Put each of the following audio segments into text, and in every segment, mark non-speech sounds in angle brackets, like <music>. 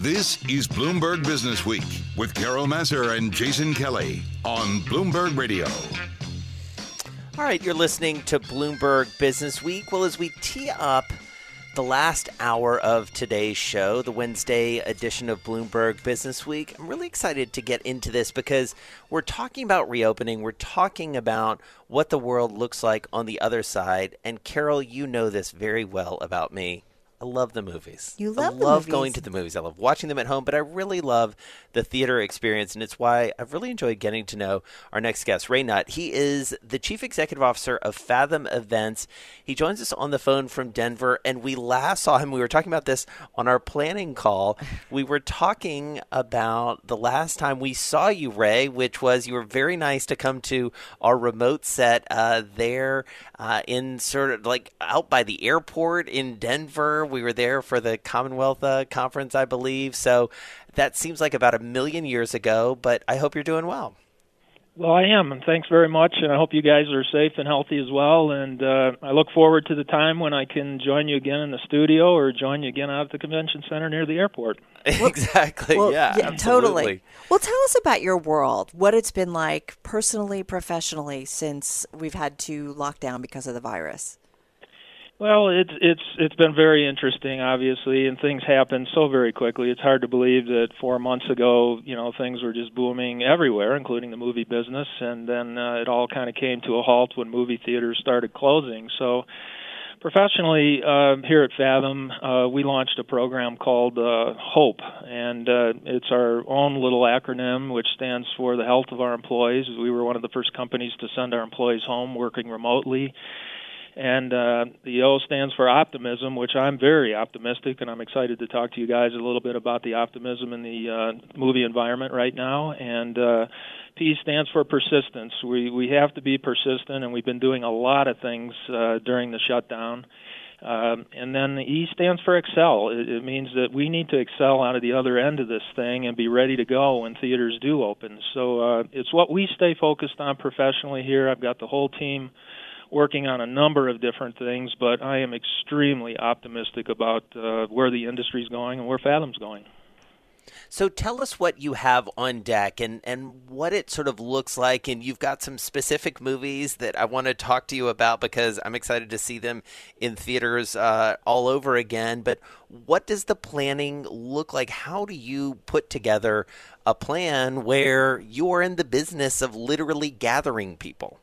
This is Bloomberg Business Week with Carol Massar and Jason Kelly on Bloomberg Radio. All right, you're listening to Bloomberg Business Week. Well, as we tee up the last hour of today's show, the Wednesday edition of Bloomberg Business Week, I'm really excited to get into this because we're talking about reopening. We're talking about what the world looks like on the other side. And Carol, you know this very well about me. I love the movies. You love I love movies. going to the movies. I love watching them at home, but I really love the theater experience, and it's why I've really enjoyed getting to know our next guest, Ray Nutt. He is the chief executive officer of Fathom Events. He joins us on the phone from Denver, and we last saw him. We were talking about this on our planning call. <laughs> We were talking about the last time we saw you, Ray, which was you were very nice to come to our remote set uh, there uh, in sort of like out by the airport in Denver. We were there for the Commonwealth uh, conference, I believe. So that seems like about a million years ago, but I hope you're doing well. Well, I am, and thanks very much. And I hope you guys are safe and healthy as well. And uh, I look forward to the time when I can join you again in the studio or join you again out at the convention center near the airport. <laughs> exactly. Well, yeah, totally. Well, tell us about your world. What it's been like personally, professionally, since we've had to lock down because of the virus. Well, it's it's it's been very interesting, obviously, and things happen so very quickly. It's hard to believe that four months ago, you know, things were just booming everywhere, including the movie business, and then uh, it all kind of came to a halt when movie theaters started closing. So, professionally, uh, here at Fathom, uh, we launched a program called uh, HOPE, and uh, it's our own little acronym, which stands for the health of our employees. We were one of the first companies to send our employees home working remotely and uh, the O stands for optimism, which I'm very optimistic, and I'm excited to talk to you guys a little bit about the optimism in the uh, movie environment right now. And uh, P stands for persistence. We we have to be persistent, and we've been doing a lot of things uh, during the shutdown. Um, and then the E stands for excel. It, it means that we need to excel out of the other end of this thing and be ready to go when theaters do open. So uh, it's what we stay focused on professionally here. I've got the whole team working on a number of different things, but I am extremely optimistic about uh, where the industry's going and where Fathom's going. So tell us what you have on deck and, and what it sort of looks like. And you've got some specific movies that I want to talk to you about because I'm excited to see them in theaters uh, all over again. But what does the planning look like? How do you put together a plan where you're in the business of literally gathering people?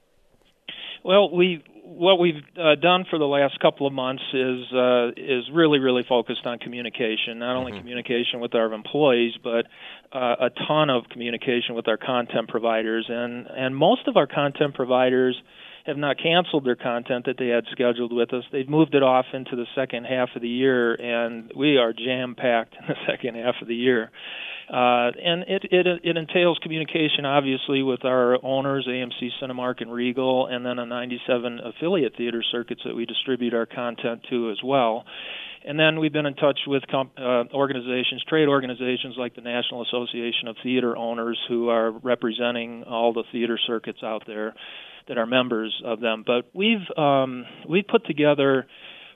Well, we what we've uh, done for the last couple of months is uh, is really really focused on communication. Not only mm-hmm. communication with our employees, but uh, a ton of communication with our content providers, and and most of our content providers have not canceled their content that they had scheduled with us. They've moved it off into the second half of the year, and we are jam packed in the <laughs> second half of the year. Uh, and it, it it entails communication, obviously, with our owners, AMC, Cinemark, and Regal, and then a 97 affiliate theater circuits that we distribute our content to as well. And then we've been in touch with comp- uh, organizations, trade organizations like the National Association of Theater Owners, who are representing all the theater circuits out there that are members of them. But we've um, we've put together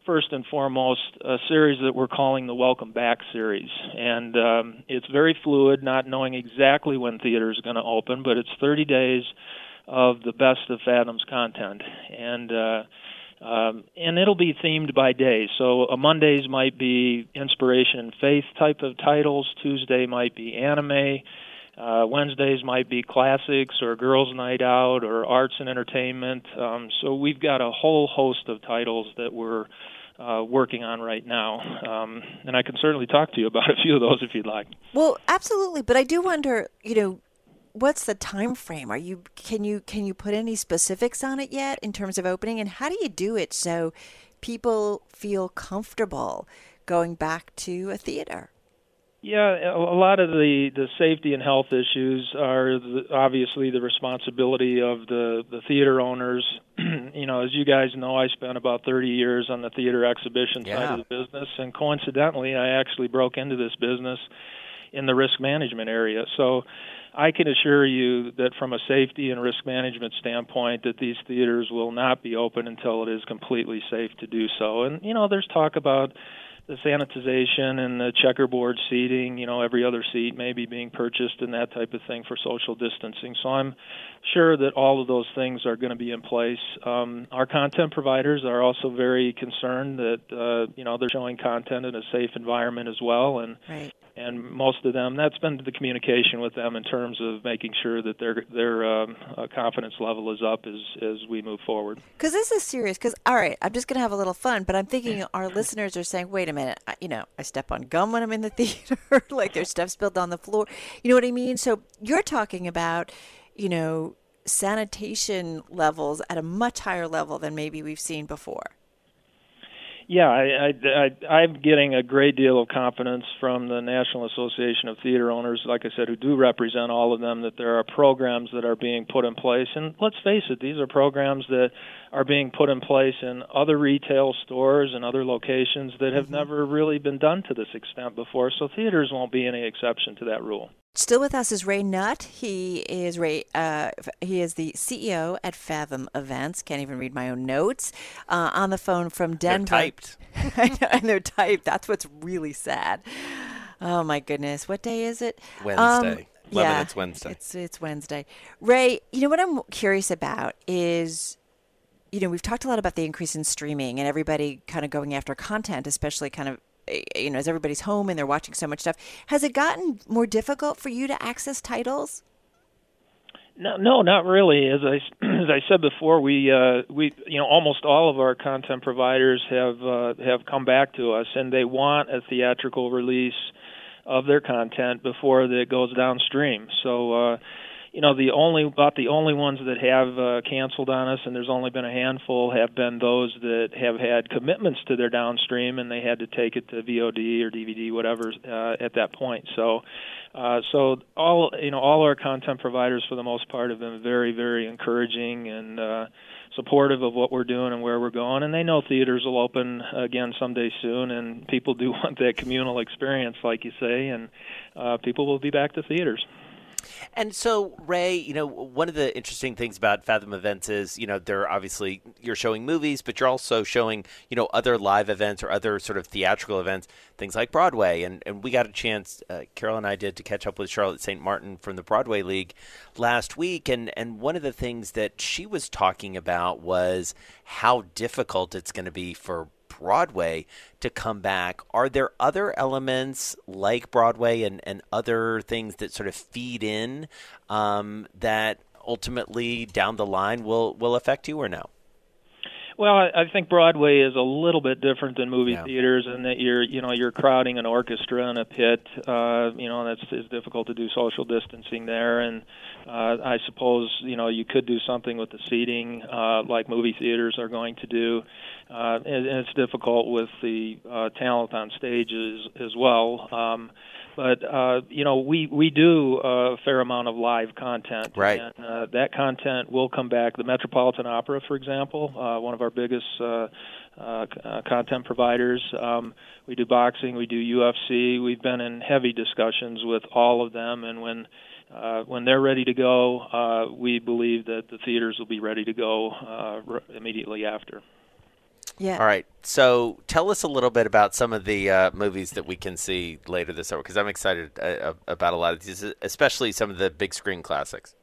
first and foremost a series that we're calling the Welcome Back series, and um, it's very fluid, not knowing exactly when theater is going to open, but it's 30 days of the best of Fathom's content, and uh, um, and it'll be themed by day. So uh, Mondays might be inspiration and faith type of titles. Tuesday might be anime. Uh, Wednesdays might be classics or girls' night out or arts and entertainment. Um, so we've got a whole host of titles that we're uh, working on right now, um, and I can certainly talk to you about a few of those if you'd like. Well, absolutely, but I do wonder, you know, what's the time frame? Are you can you can you put any specifics on it yet in terms of opening, and how do you do it so people feel comfortable going back to a theater? Yeah, a lot of the the safety and health issues are the, obviously the responsibility of the the theater owners. <clears throat> you know, as you guys know, I spent about 30 years on the theater exhibition yeah. side of the business, and coincidentally, I actually broke into this business in the risk management area. So, I can assure you that from a safety and risk management standpoint, that these theaters will not be open until it is completely safe to do so. And you know, there's talk about the sanitization and the checkerboard seating, you know, every other seat maybe being purchased and that type of thing for social distancing. So I'm sure that all of those things are going to be in place. Um, our content providers are also very concerned that uh, you know they're showing content in a safe environment as well, and right and most of them that's been the communication with them in terms of making sure that their their um, uh, confidence level is up as as we move forward. Because this is serious. Because all right, I'm just gonna have a little fun, but I'm thinking our listeners are saying, "Wait a minute, I, you know, I step on gum when I'm in the <laughs> theater, <laughs> like there's stuff spilled on the floor." You know what I mean? So you're talking about, you know, sanitation levels at a much higher level than maybe we've seen before. Yeah, I, I, I, I'm getting a great deal of confidence from the National Association of Theater Owners, like I said, who do represent all of them, that there are programs that are being put in place. And let's face it, these are programs that are being put in place in other retail stores and other locations that have mm-hmm. never really been done to this extent before. So theaters won't be any exception to that rule. Still with us is Ray Nutt. He is Ray. Uh, he is the CEO at Fathom Events. Can't even read my own notes. Uh, on the phone from Denver. They're typed. <laughs> and they're typed. That's what's really sad. Oh my goodness. What day is it? Wednesday. Um, yeah, it's Wednesday. It's it's Wednesday. Ray, you know what I'm curious about is you know, we've talked a lot about the increase in streaming and everybody kind of going after content, especially kind of you know, as everybody's home and they're watching so much stuff, has it gotten more difficult for you to access titles? No, no, not really. As I <clears throat> as I said before, we uh, we you know almost all of our content providers have uh, have come back to us, and they want a theatrical release of their content before it goes downstream. So. Uh, you know the only about the only ones that have uh, canceled on us, and there's only been a handful, have been those that have had commitments to their downstream, and they had to take it to VOD or DVD, whatever, uh, at that point. So, uh, so all you know, all our content providers for the most part have been very, very encouraging and. Uh, supportive of what we're doing and where we're going and they know theaters will open again someday soon and people do <laughs> want that communal experience like you say and uh, people will be back to theaters and so, Ray, you know, one of the interesting things about Fathom events is, you know, they're obviously you're showing movies, but you're also showing, you know, other live events or other sort of theatrical events, things like Broadway. And and we got a chance, uh, Carol and I did, to catch up with Charlotte St. Martin from the Broadway League last week, and and one of the things that she was talking about was how difficult it's going to be for Broadway to come back. Are there other elements like Broadway and, and other things that sort of feed in um, that ultimately down the line will, will affect you or no? Well, I think Broadway is a little bit different than movie yeah. theaters, in that you're, you know, you're crowding an orchestra in a pit. Uh, you know, that's it's difficult to do social distancing there, and uh, I suppose you know you could do something with the seating, uh, like movie theaters are going to do, uh, and, and it's difficult with the uh, talent on stage as, as well. Um, but uh, you know we we do a fair amount of live content, right? And uh, that content will come back. The Metropolitan Opera, for example, uh, one of our biggest uh, uh, uh, content providers. Um, we do boxing, we do UFC. We've been in heavy discussions with all of them, and when uh, when they're ready to go, uh, we believe that the theaters will be ready to go uh, re- immediately after. Yeah. All right. So tell us a little bit about some of the uh, movies that we can see later this summer because I'm excited uh, about a lot of these, especially some of the big screen classics.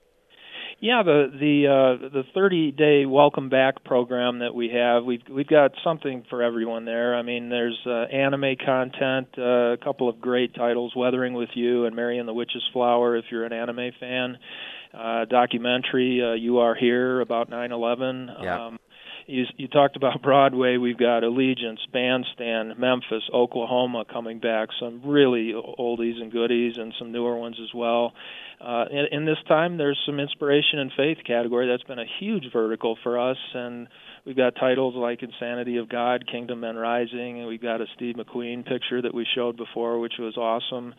Yeah, the the uh, the 30 day welcome back program that we have, we've we've got something for everyone there. I mean, there's uh, anime content, uh, a couple of great titles, Weathering with You and Mary and the Witch's Flower, if you're an anime fan. Uh, documentary, uh, You Are Here about 9/11. Yeah. Um, you, you talked about <laughs> Broadway. We've got Allegiance, Bandstand, Memphis, Oklahoma coming back. Some really oldies and goodies, and some newer ones as well. Uh, in, in this time, there's some inspiration and faith category. That's been a huge vertical for us, and we've got titles like Insanity of God, Kingdom Men Rising, and we've got a Steve McQueen picture that we showed before, which was awesome.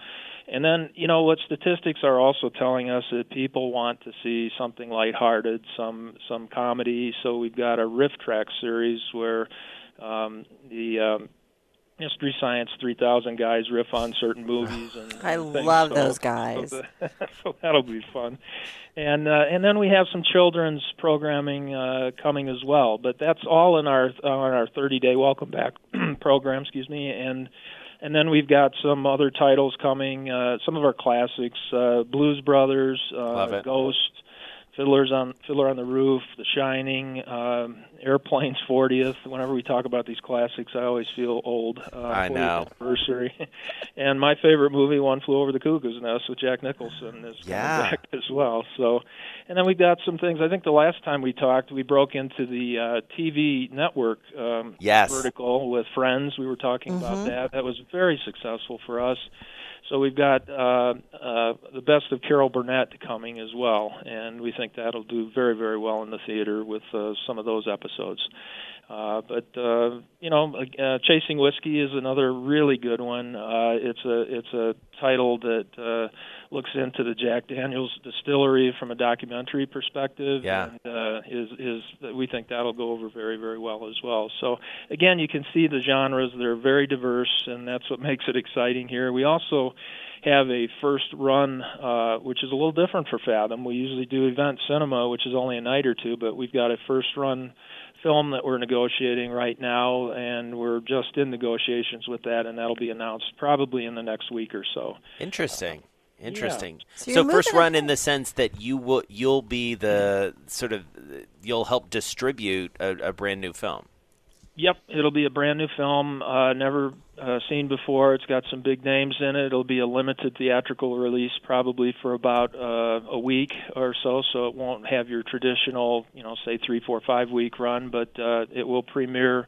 And then, you know, what statistics are also telling us that people want to see something lighthearted, some some comedy. So we've got a riff track series where um, the um, Mystery Science 3000 guys riff on certain movies and I and love so, those guys. So, the, <laughs> so, that'll be fun. And uh, and then we have some children's programming uh, coming as well, but that's all in our on our 30 day welcome back <clears throat> program, excuse me, and and then we've got some other titles coming. Uh, some of our classics: uh, Blues Brothers, uh, Ghost, Fiddlers on Fiddler on the Roof, The Shining, um, Airplanes 40th. Whenever we talk about these classics, I always feel old. Uh, I know. Anniversary. <laughs> and my favorite movie, One Flew Over the Cuckoo's Nest, with Jack Nicholson, is coming yeah. back <laughs> as well. So, and then we've got some things. I think the last time we talked, we broke into the uh, TV network um, yes. vertical with Friends. We were talking mm-hmm. about that. That was very successful for us. So we've got uh, uh, the best of Carol Burnett coming as well, and we think that'll do very, very well in the theater with uh, some of those episodes. Uh, but uh, you know, uh, Chasing Whiskey is another really good one. Uh, it's a it's a title that uh, looks into the Jack Daniel's distillery from a documentary perspective. Yeah. And uh, is is we think that'll go over very very well as well. So again, you can see the genres; they're very diverse, and that's what <laughs> makes it exciting here. We also have a first run, uh, which is a little different for Fathom. We usually do event cinema, which is only a night or two, but we've got a first run film that we're negotiating right now, and we're just in negotiations with that, and that'll be announced probably in the next week or so. Interesting. Interesting. Yeah. So, so first run in the sense that you will you'll be the sort of you'll help distribute a, a brand new film. Yep, it'll be a brand new film, uh, never uh, seen before. It's got some big names in it. It'll be a limited theatrical release, probably for about uh, a week or so. So it won't have your traditional, you know, say three, four, five week run, but uh, it will premiere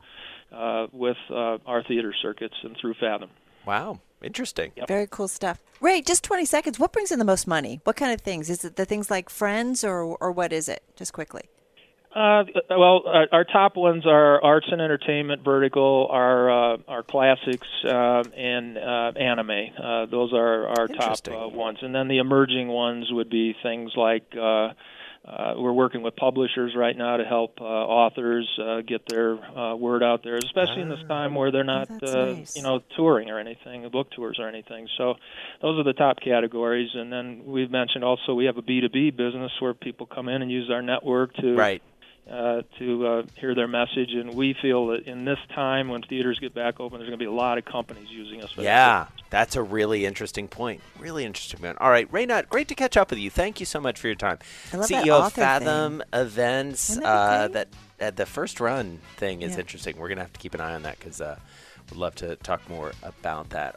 uh, with uh, our theater circuits and through Fathom. Wow, interesting. Yep. Very cool stuff. Ray, just 20 seconds. What brings in the most money? What kind of things? Is it the things like Friends or, or what is it? Just quickly. Uh, well, our, our top ones are arts and entertainment vertical, our uh, our classics, uh, and uh, anime. Uh, those are our top uh, ones, and then the emerging ones would be things like. Uh, uh, we're working with publishers right now to help uh, authors uh, get their uh, word out there, especially in this time where they're not, Oh, uh, nice. you know, touring or anything, book tours or anything. So, those are the top categories. And then we've mentioned also we have a B2B business where people come in and use our network to Right. Uh, to uh, hear their message. And we feel that in this time when theaters get back open, there's going to be a lot of companies using us. For Yeah, that. that's a really interesting point. Really interesting, man. All right, Ray Nutt, great to catch up with you. Thank you so much for your time. I love CEO that of author Fathom Events. Isn't that Uh, that uh, the first run thing is Yeah. interesting. We're gonna have to keep an eye on that because uh, we'd love to talk more about that.